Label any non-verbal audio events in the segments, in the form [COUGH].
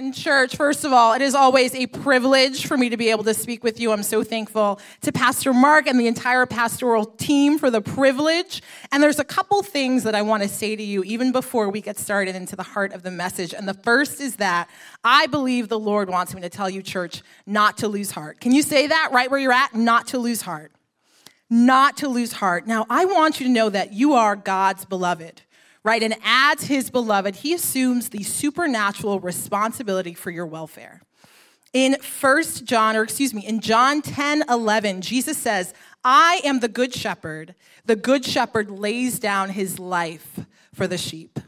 And, church, first of all, it is always a privilege for me to be able to speak with you. I'm so thankful to Pastor Mark and the entire pastoral team for the privilege. And there's a couple things that I want to say to you even before we get started into the heart of the message. And the first is that I believe the Lord wants me to tell you, church, not to lose heart. Can you say that right where you're at? Not to lose heart. Not to lose heart. Now, I want you to know that you are God's beloved right? And as his beloved, he assumes the supernatural responsibility for your welfare. In First John, or excuse me, in John 10 11, Jesus says, I am the good shepherd. The good shepherd lays down his life for the sheep.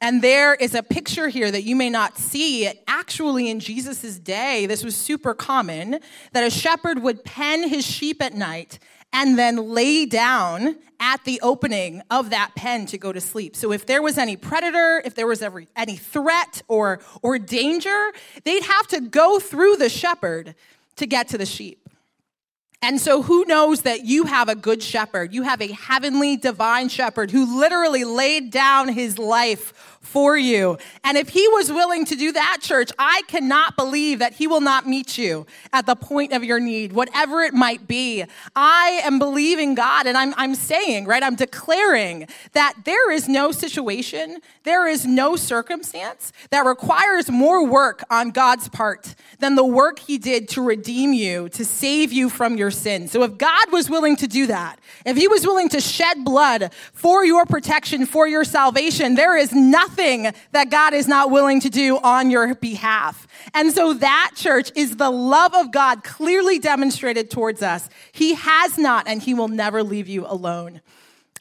And there is a picture here that you may not see. Actually, in Jesus' day, this was super common that a shepherd would pen his sheep at night and then lay down at the opening of that pen to go to sleep. So if there was any predator, if there was every, any threat or, or danger, they'd have to go through the shepherd to get to the sheep. And so, who knows that you have a good shepherd? You have a heavenly divine shepherd who literally laid down his life for you. And if he was willing to do that, church, I cannot believe that he will not meet you at the point of your need, whatever it might be. I am believing God and I'm, I'm saying, right, I'm declaring that there is no situation, there is no circumstance that requires more work on God's part than the work he did to redeem you, to save you from your sin. So if God was willing to do that, if he was willing to shed blood for your protection, for your salvation, there is nothing nothing that God is not willing to do on your behalf. And so that church is the love of God clearly demonstrated towards us. He has not and he will never leave you alone.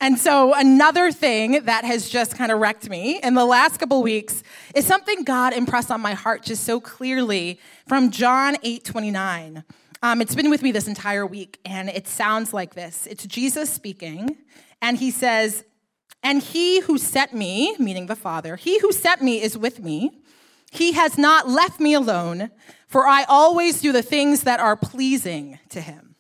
And so another thing that has just kind of wrecked me in the last couple weeks is something God impressed on my heart just so clearly from John 8 29. Um, it's been with me this entire week, and it sounds like this. It's Jesus speaking, and he says, and he who sent me, meaning the Father, he who sent me is with me. He has not left me alone, for I always do the things that are pleasing to him.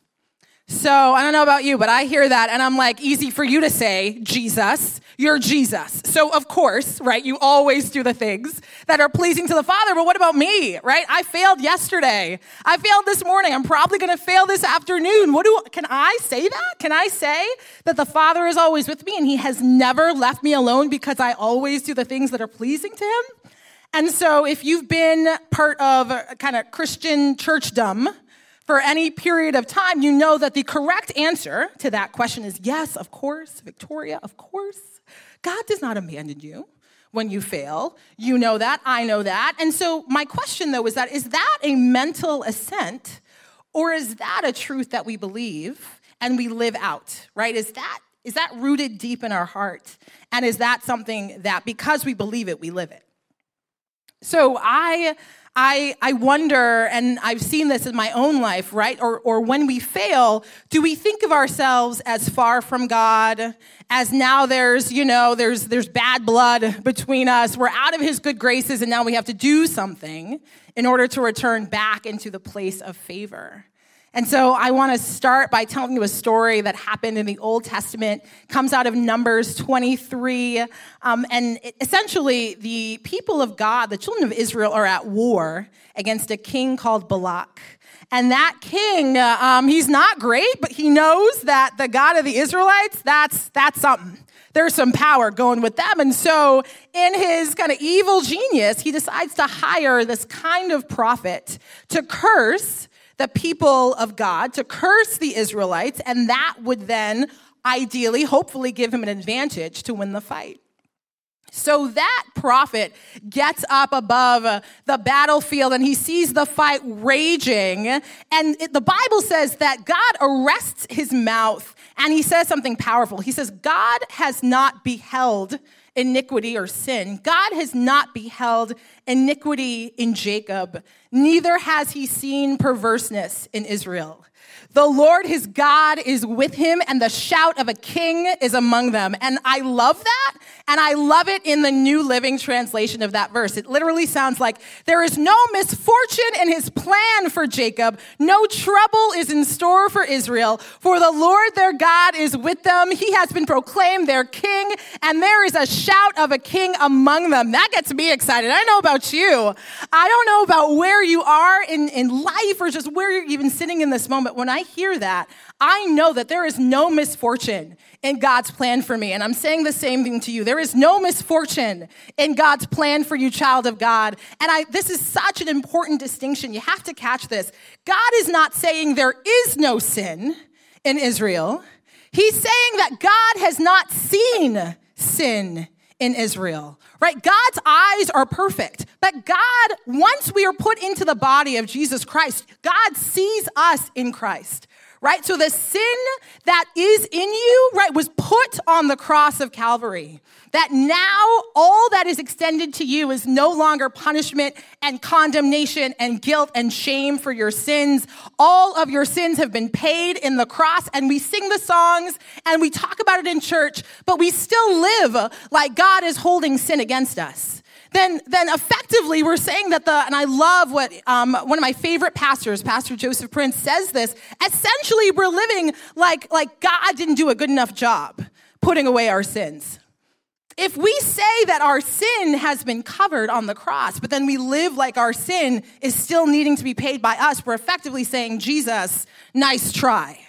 So I don't know about you, but I hear that and I'm like, easy for you to say, Jesus, you're Jesus. So of course, right, you always do the things that are pleasing to the Father, but what about me, right? I failed yesterday. I failed this morning. I'm probably going to fail this afternoon. What do, can I say that? Can I say that the Father is always with me and he has never left me alone because I always do the things that are pleasing to him? And so if you've been part of a kind of Christian churchdom, for any period of time, you know that the correct answer to that question is yes, of course, Victoria, of course. God does not abandon you when you fail. You know that, I know that. And so my question though is that is that a mental assent or is that a truth that we believe and we live out, right? Is that is that rooted deep in our heart? And is that something that because we believe it, we live it? So I I, I wonder, and I've seen this in my own life, right? Or, or when we fail, do we think of ourselves as far from God, as now there's, you know, there's, there's bad blood between us. We're out of his good graces and now we have to do something in order to return back into the place of favor. And so I want to start by telling you a story that happened in the Old Testament, comes out of Numbers 23. Um, and it, essentially, the people of God, the children of Israel, are at war against a king called Balak. And that king, uh, um, he's not great, but he knows that the God of the Israelites, that's, that's something. There's some power going with them. And so, in his kind of evil genius, he decides to hire this kind of prophet to curse the people of God to curse the Israelites, and that would then ideally, hopefully, give him an advantage to win the fight. So that prophet gets up above the battlefield and he sees the fight raging. And it, the Bible says that God arrests his mouth and he says something powerful. He says, God has not beheld iniquity or sin. God has not beheld iniquity in Jacob, neither has he seen perverseness in Israel. The Lord his God is with him, and the shout of a king is among them. And I love that. And I love it in the New Living Translation of that verse. It literally sounds like there is no misfortune in his plan for Jacob, no trouble is in store for Israel. For the Lord their God is with them. He has been proclaimed their king, and there is a shout of a king among them. That gets me excited. I know about you. I don't know about where you are in, in life or just where you're even sitting in this moment. When I hear that, I know that there is no misfortune in God's plan for me. And I'm saying the same thing to you. There is no misfortune in God's plan for you, child of God. And I, this is such an important distinction. You have to catch this. God is not saying there is no sin in Israel. He's saying that God has not seen sin in Israel, right? God's eyes are perfect, but God, once we are put into the body of Jesus Christ, God sees us in Christ right? So the sin that is in you, right, was put on the cross of Calvary. That now all that is extended to you is no longer punishment and condemnation and guilt and shame for your sins. All of your sins have been paid in the cross and we sing the songs and we talk about it in church, but we still live like God is holding sin against us then, then effectively we're saying that the, and I love what um, one of my favorite pastors, Pastor Joseph Prince, says this. Essentially, we're living like, like God didn't do a good enough job putting away our sins. If we say that our sin has been covered on the cross, but then we live like our sin is still needing to be paid by us, we're effectively saying, Jesus, nice try.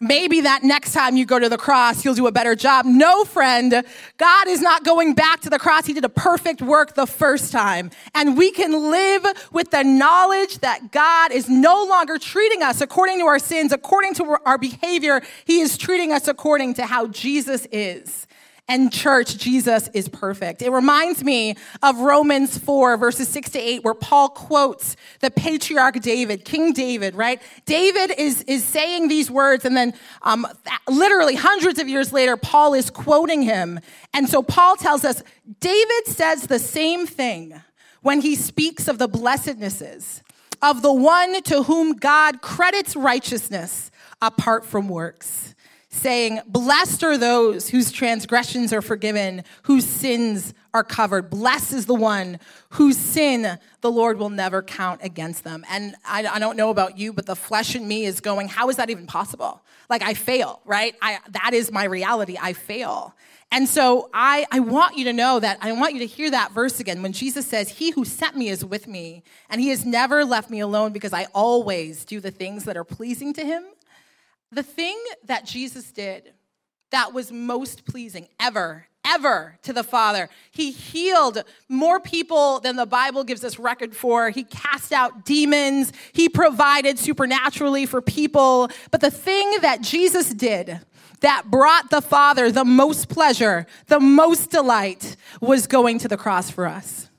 Maybe that next time you go to the cross, you'll do a better job. No, friend, God is not going back to the cross. He did a perfect work the first time. And we can live with the knowledge that God is no longer treating us according to our sins, according to our behavior. He is treating us according to how Jesus is. And church, Jesus is perfect. It reminds me of Romans 4, verses 6 to 8, where Paul quotes the patriarch David, King David, right? David is, is saying these words, and then um, literally hundreds of years later, Paul is quoting him. And so Paul tells us David says the same thing when he speaks of the blessednesses of the one to whom God credits righteousness apart from works saying, Blessed are those whose transgressions are forgiven, whose sins are covered. Blessed is the one whose sin the Lord will never count against them. And I, I, don't know about you, but the flesh in me is going, How is that even possible? Like, I fail, right? I, that is my reality. I fail. And so I, I want you to know that, I want you to hear that verse again when Jesus says, He who sent me is with me, and he has never left me alone because I always do the things that are pleasing to him. The thing that Jesus did that was most pleasing ever, ever to the Father, he healed more people than the Bible gives us record for. He cast out demons. He provided supernaturally for people. But the thing that Jesus did, that brought the Father the most pleasure, the most delight, was going to the cross for us.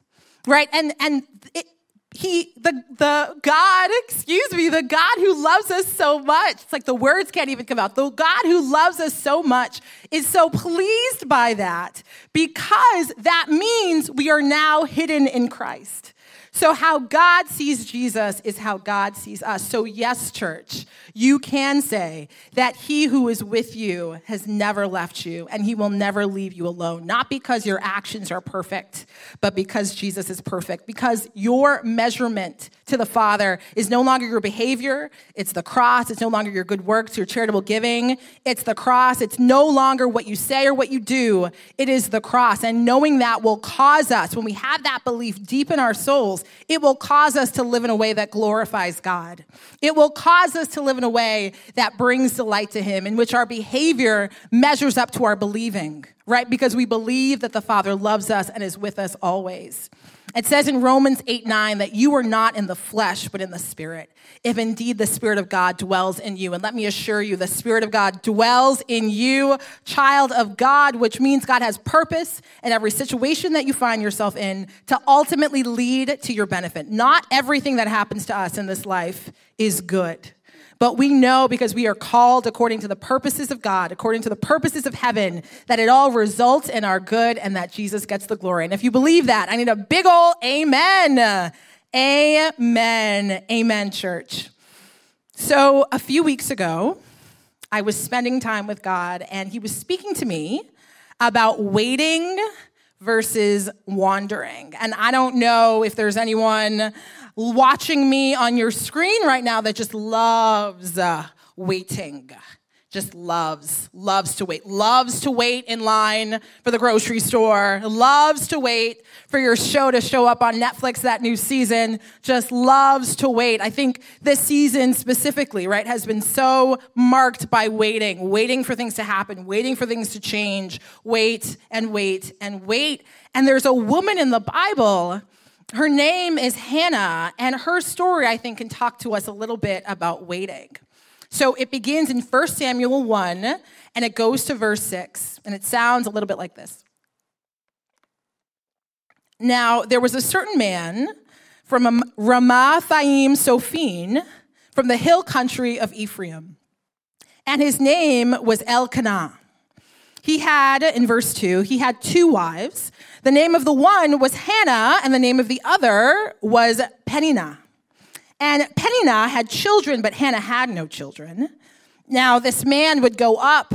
Right? And, and it, he the the god excuse me the god who loves us so much it's like the words can't even come out the god who loves us so much is so pleased by that because that means we are now hidden in christ so, how God sees Jesus is how God sees us. So, yes, church, you can say that He who is with you has never left you and He will never leave you alone. Not because your actions are perfect, but because Jesus is perfect. Because your measurement to the Father is no longer your behavior, it's the cross. It's no longer your good works, your charitable giving. It's the cross. It's no longer what you say or what you do, it is the cross. And knowing that will cause us, when we have that belief deep in our souls, it will cause us to live in a way that glorifies God. It will cause us to live in a way that brings delight to Him, in which our behavior measures up to our believing, right? Because we believe that the Father loves us and is with us always. It says in Romans 8 9 that you are not in the flesh, but in the spirit, if indeed the Spirit of God dwells in you. And let me assure you, the Spirit of God dwells in you, child of God, which means God has purpose in every situation that you find yourself in to ultimately lead to your benefit. Not everything that happens to us in this life is good. But we know because we are called according to the purposes of God, according to the purposes of heaven, that it all results in our good and that Jesus gets the glory. And if you believe that, I need a big ol' amen. Amen. Amen, church. So a few weeks ago, I was spending time with God and he was speaking to me about waiting versus wandering. And I don't know if there's anyone watching me on your screen right now that just loves uh, waiting. just loves, loves to wait, loves to wait in line for the grocery store, loves to wait for your show to show up on Netflix that new season, just loves to wait. I think this season specifically, right, has been so marked by waiting, waiting for things to happen, waiting for things to change, wait and wait and wait. And there's a woman in the Bible. Her name is Hannah, and her story, I think, can talk to us a little bit about waiting. So it begins in 1 Samuel 1 and it goes to verse 6, and it sounds a little bit like this. Now, there was a certain man from Ramathaim Sophim from the hill country of Ephraim, and his name was Elkanah. He had, in verse 2, he had two wives. The name of the one was Hannah, and the name of the other was Peninnah. And Peninnah had children, but Hannah had no children. Now, this man would go up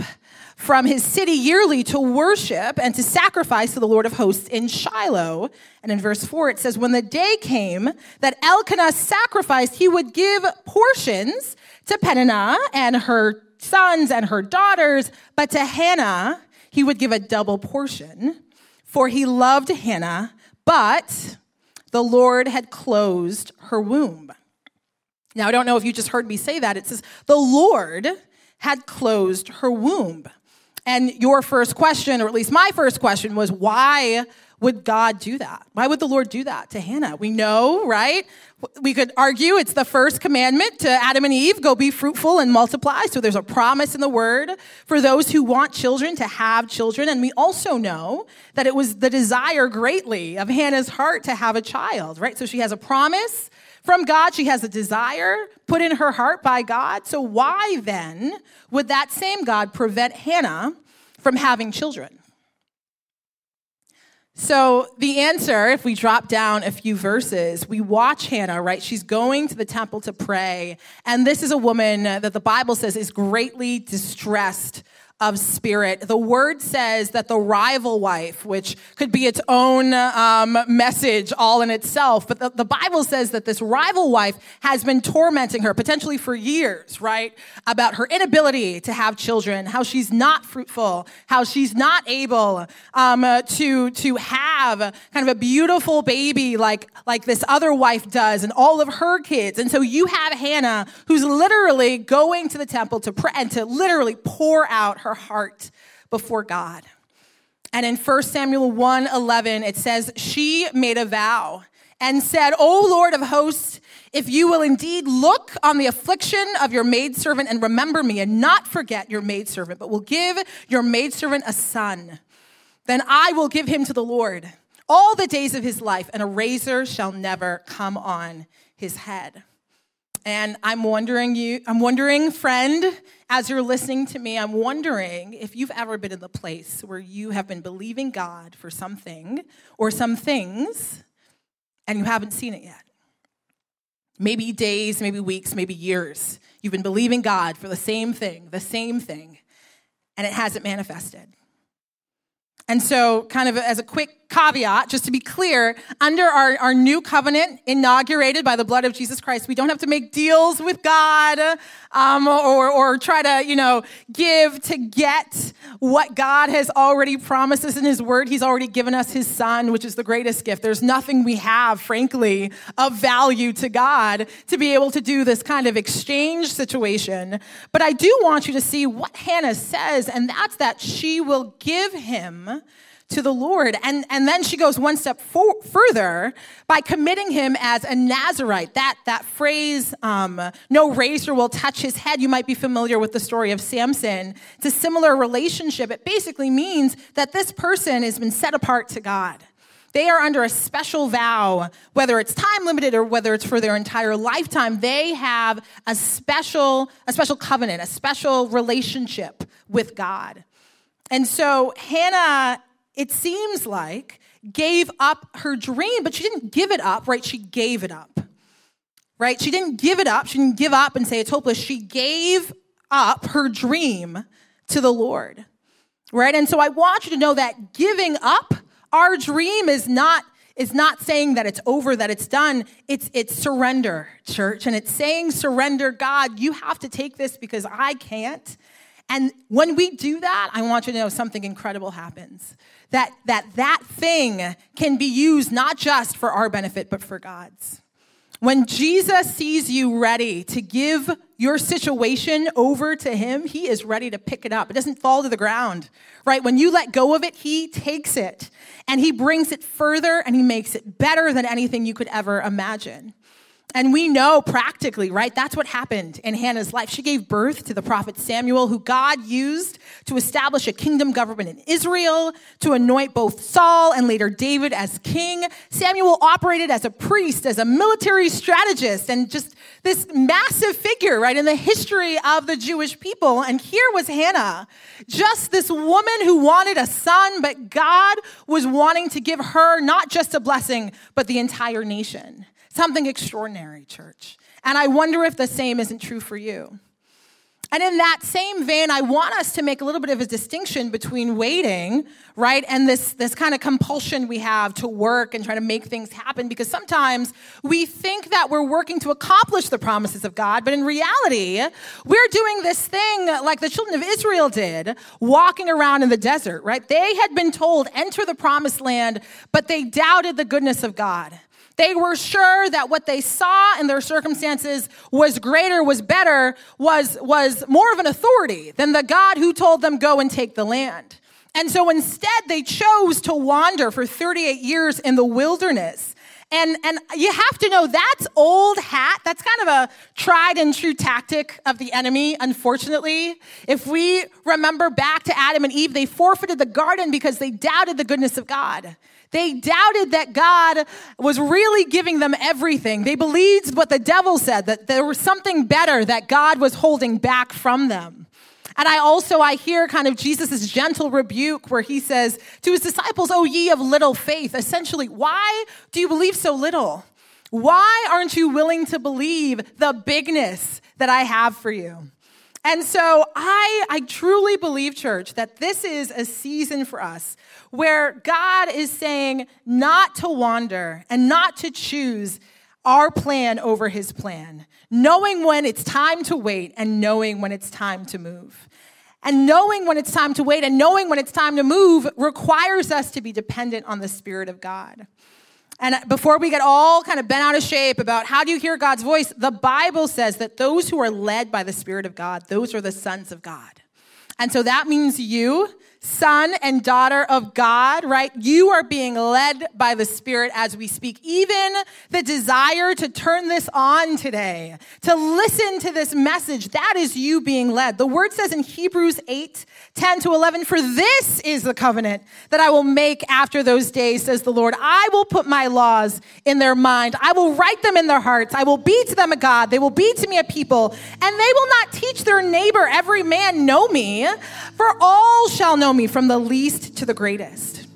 from his city yearly to worship and to sacrifice to the Lord of hosts in Shiloh. And in verse 4, it says, When the day came that Elkanah sacrificed, he would give portions to Peninnah and her sons and her daughters, but to Hannah, he would give a double portion, for he loved Hannah, but the Lord had closed her womb. Now, I don't know if you just heard me say that. It says, the Lord had closed her womb. And your first question, or at least my first question, was why would God do that? Why would the Lord do that to Hannah? We know, right? We could argue it's the first commandment to Adam and Eve go be fruitful and multiply. So there's a promise in the word for those who want children to have children. And we also know that it was the desire greatly of Hannah's heart to have a child, right? So she has a promise from God. She has a desire put in her heart by God. So, why then would that same God prevent Hannah from having children? So, the answer, if we drop down a few verses, we watch Hannah, right? She's going to the temple to pray. And this is a woman that the Bible says is greatly distressed of spirit. The word says that the rival wife, which could be its own um, message all in itself, but the, the, Bible says that this rival wife has been tormenting her potentially for years, right? About her inability to have children, how she's not fruitful, how she's not able um, uh, to to have kind of a beautiful baby like like this other wife does, and all of her kids. And so you have Hannah, who's literally going to the temple to pray and to literally pour out her heart before God. And in 1 Samuel 1 11, it says, She made a vow and said, O Lord of hosts, if you will indeed look on the affliction of your maidservant and remember me and not forget your maidservant, but will give your maidservant a son, then I will give him to the Lord all the days of his life, and a razor shall never come on his head. And I'm wondering you, I'm wondering, friend, as you're listening to me, I'm wondering if you've ever been in the place where you have been believing God for something or some things and you haven't seen it yet. Maybe days, maybe weeks, maybe years. You've been believing God for the same thing, the same thing, and it hasn't manifested. And so, kind of as a quick caveat, just to be clear, under our, our new covenant inaugurated by the blood of Jesus Christ, we don't have to make deals with God um, or, or try to, you know, give to get what God has already promised us in His Word. He's already given us His Son, which is the greatest gift. There's nothing we have, frankly, of value to God to be able to do this kind of exchange situation. But I do want you to see what Hannah says, and that's that she will give him to the Lord. And, and then she goes one step for, further by committing him as a Nazarite. That, that phrase, um, no razor will touch his head, you might be familiar with the story of Samson. It's a similar relationship. It basically means that this person has been set apart to God. They are under a special vow, whether it's time limited or whether it's for their entire lifetime. They have a special, a special covenant, a special relationship with God. And so Hannah it seems like, gave up her dream, but she didn't give it up, right? She gave it up, right? She didn't give it up. She didn't give up and say it's hopeless. She gave up her dream to the Lord, right? And so I want you to know that giving up our dream is not is not saying that it's over, that it's done. It's, it's surrender, church. And it's saying, surrender, God, you have to take this because I can't. And when we do that, I want you to know something incredible happens. That that, that thing can be used not just for our benefit, but for God's. When Jesus sees you ready to give your situation over to him, he is ready to pick it up. It doesn't fall to the ground, right? When you let go of it, he takes it and he brings it further and he makes it better than anything you could ever imagine. And we know practically, right? That's what happened in Hannah's life. She gave birth to the prophet Samuel, who God used to establish a kingdom government in Israel, to anoint both Saul and later David as king. Samuel operated as a priest, as a military strategist, and just this massive figure, right, in the history of the Jewish people. And here was Hannah, just this woman who wanted a son, but God was wanting to give her not just a blessing, but the entire nation. Something extraordinary, church. And I wonder if the same isn't true for you. And in that same vein, I want us to make a little bit of a distinction between waiting, right, and this, this kind of compulsion we have to work and try to make things happen. Because sometimes we think that we're working to accomplish the promises of God, but in reality, we're doing this thing like the children of Israel did, walking around in the desert, right? They had been told, enter the promised land, but they doubted the goodness of God. They were sure that what they saw in their circumstances was greater, was better, was, was more of an authority than the God who told them, go and take the land. And so instead, they chose to wander for 38 years in the wilderness. And, and you have to know that's old hat. That's kind of a tried and true tactic of the enemy, unfortunately. If we remember back to Adam and Eve, they forfeited the garden because they doubted the goodness of God. They doubted that God was really giving them everything. They believed what the devil said, that there was something better that God was holding back from them. And I also, I hear kind of Jesus' gentle rebuke where he says to his disciples, Oh, ye of little faith. Essentially, why do you believe so little? Why aren't you willing to believe the bigness that I have for you? And so I, I truly believe, church, that this is a season for us where God is saying not to wander and not to choose our plan over his plan, knowing when it's time to wait and knowing when it's time to move. And knowing when it's time to wait and knowing when it's time to move requires us to be dependent on the Spirit of God. And before we get all kind of bent out of shape about how do you hear God's voice, the Bible says that those who are led by the Spirit of God, those are the sons of God. And so that means you, son and daughter of God, right? You are being led by the Spirit as we speak. Even the desire to turn this on today, to listen to this message, that is you being led. The word says in Hebrews 8, 10 to 11, for this is the covenant that I will make after those days, says the Lord. I will put my laws in their mind. I will write them in their hearts. I will be to them a God. They will be to me a people, and they will not teach their neighbor, every man know me, for all shall know me from the least to the greatest.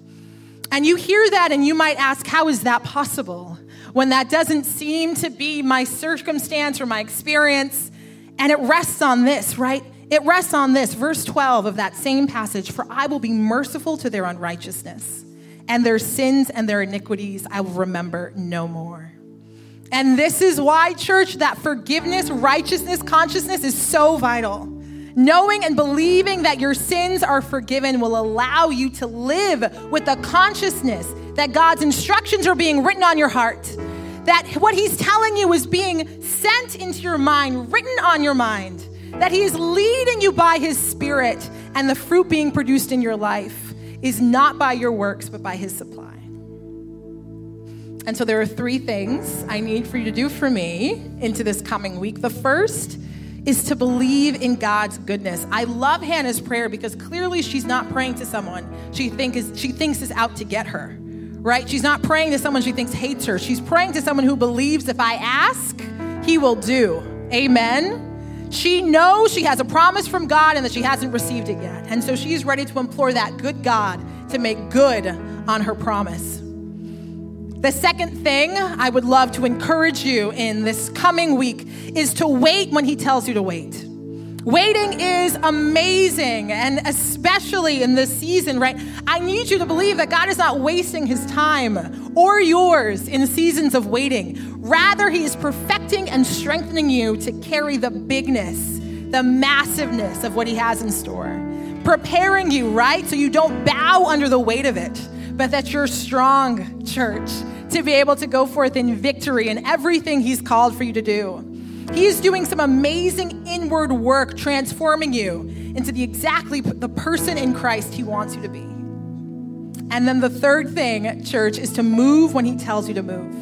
And you hear that and you might ask, how is that possible? When that doesn't seem to be my circumstance or my experience. And it rests on this, right? It rests on this, verse 12 of that same passage For I will be merciful to their unrighteousness, and their sins and their iniquities I will remember no more. And this is why, church, that forgiveness, righteousness, consciousness is so vital. Knowing and believing that your sins are forgiven will allow you to live with the consciousness that God's instructions are being written on your heart. That what He's telling you is being sent into your mind, written on your mind. That He is leading you by His Spirit, and the fruit being produced in your life is not by your works, but by His supply. And so there are three things I need for you to do for me into this coming week. The first is to believe in God's goodness. I love Hannah's prayer because clearly she's not praying to someone she think is she thinks is out to get her. Right? She's not praying to someone she thinks hates her. She's praying to someone who believes if I ask, he will do. Amen. She knows she has a promise from God and that she hasn't received it yet. And so she's ready to implore that good God to make good on her promise. The second thing I would love to encourage you in this coming week is to wait when He tells you to wait. Waiting is amazing, and especially in this season, right? I need you to believe that God is not wasting his time or yours in seasons of waiting. Rather, he is perfecting and strengthening you to carry the bigness the massiveness of what He has in store. Preparing you, right? So you don't bow under the weight of it, but that you're strong, church, to be able to go forth in victory in everything He's called for you to do. He is doing some amazing inward work, transforming you into the exactly the person in Christ He wants you to be. And then the third thing, church, is to move when He tells you to move.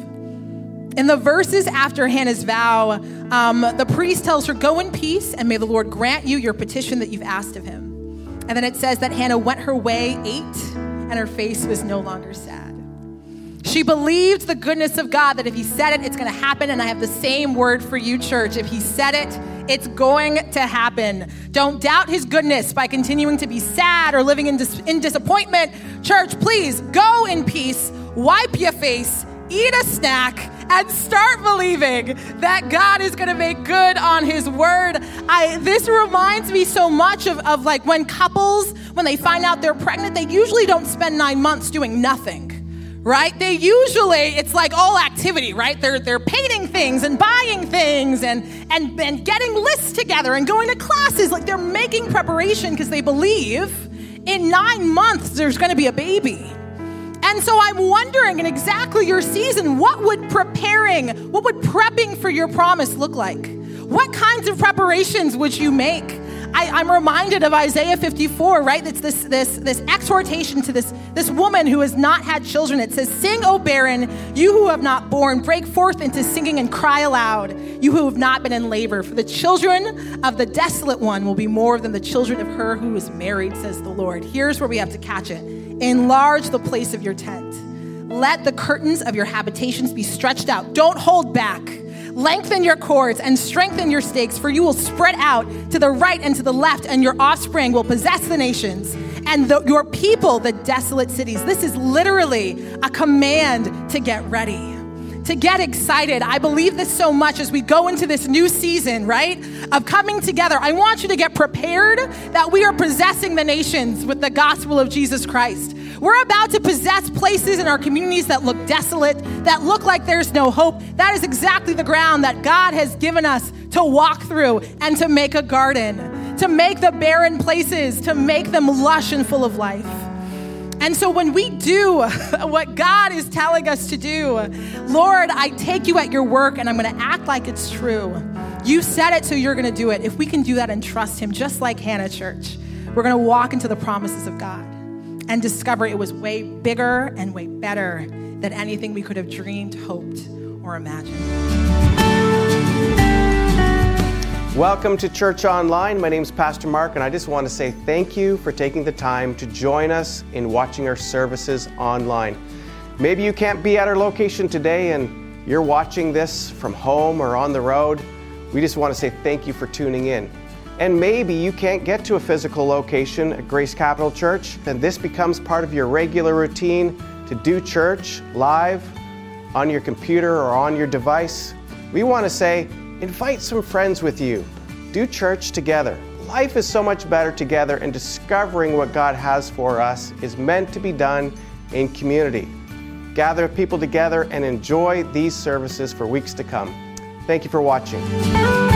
In the verses after Hannah's vow, um, the priest tells her, Go in peace, and may the Lord grant you your petition that you've asked of Him. And then it says that Hannah went her way, ate, and her face was no longer sad. She believed the goodness of God that if He said it, it's going to happen. And I have the same word for you, church. If He said it, it's going to happen. Don't doubt His goodness by continuing to be sad or living in, dis- in disappointment. Church, please go in peace, wipe your face, eat a snack, and start believing that God is going to make good on his word. I this reminds me so much of, of like when couples, when they find out they're pregnant, they usually don't spend nine months doing nothing right? They usually, it's like all activity, right? They're, they're painting things and buying things and, and, and getting lists together and going to classes. Like they're making preparation because they believe in nine months there's going to be a baby. And so I'm wondering in exactly your season, what would preparing, what would prepping for your promise look like? What kinds of preparations would you make? I, am reminded of Isaiah 54, right? It's this, this, this exhortation to this, this woman who has not had children. It says, Sing, O barren, you who have not borne, break forth into singing and cry aloud, you who have not been in labor. For the children of the desolate one will be more than the children of her who is married, says the Lord. Here's where we have to catch it enlarge the place of your tent. Let the curtains of your habitations be stretched out. Don't hold back. Lengthen your cords and strengthen your stakes, for you will spread out to the right and to the left, and your offspring will possess the nations, and the, your people the desolate cities. This is literally a command to get ready to get excited. I believe this so much as we go into this new season, right? Of coming together. I want you to get prepared that we are possessing the nations with the gospel of Jesus Christ. We're about to possess places in our communities that look desolate, that look like there's no hope. That is exactly the ground that God has given us to walk through and to make a garden, to make the barren places, to make them lush and full of life. And so when we do [LAUGHS] what God is telling us to do, Lord, I take you at your work and I'm going to act like it's true. You said it, so you're going to do it. If we can do that and trust Him, just like Hannah Church, we're going to walk into the promises of God and discover it was way bigger and way better than anything we could have dreamed, hoped, or imagined. Welcome to Church Online. My name is Pastor Mark, and I just want to say thank you for taking the time to join us in watching our services online. Maybe you can't be at our location today and you're watching this from home or on the road. We just want to say thank you for tuning in. And maybe you can't get to a physical location at Grace Capital Church, then this becomes part of your regular routine to do church live on your computer or on your device. We want to say, Invite some friends with you. Do church together. Life is so much better together, and discovering what God has for us is meant to be done in community. Gather people together and enjoy these services for weeks to come. Thank you for watching.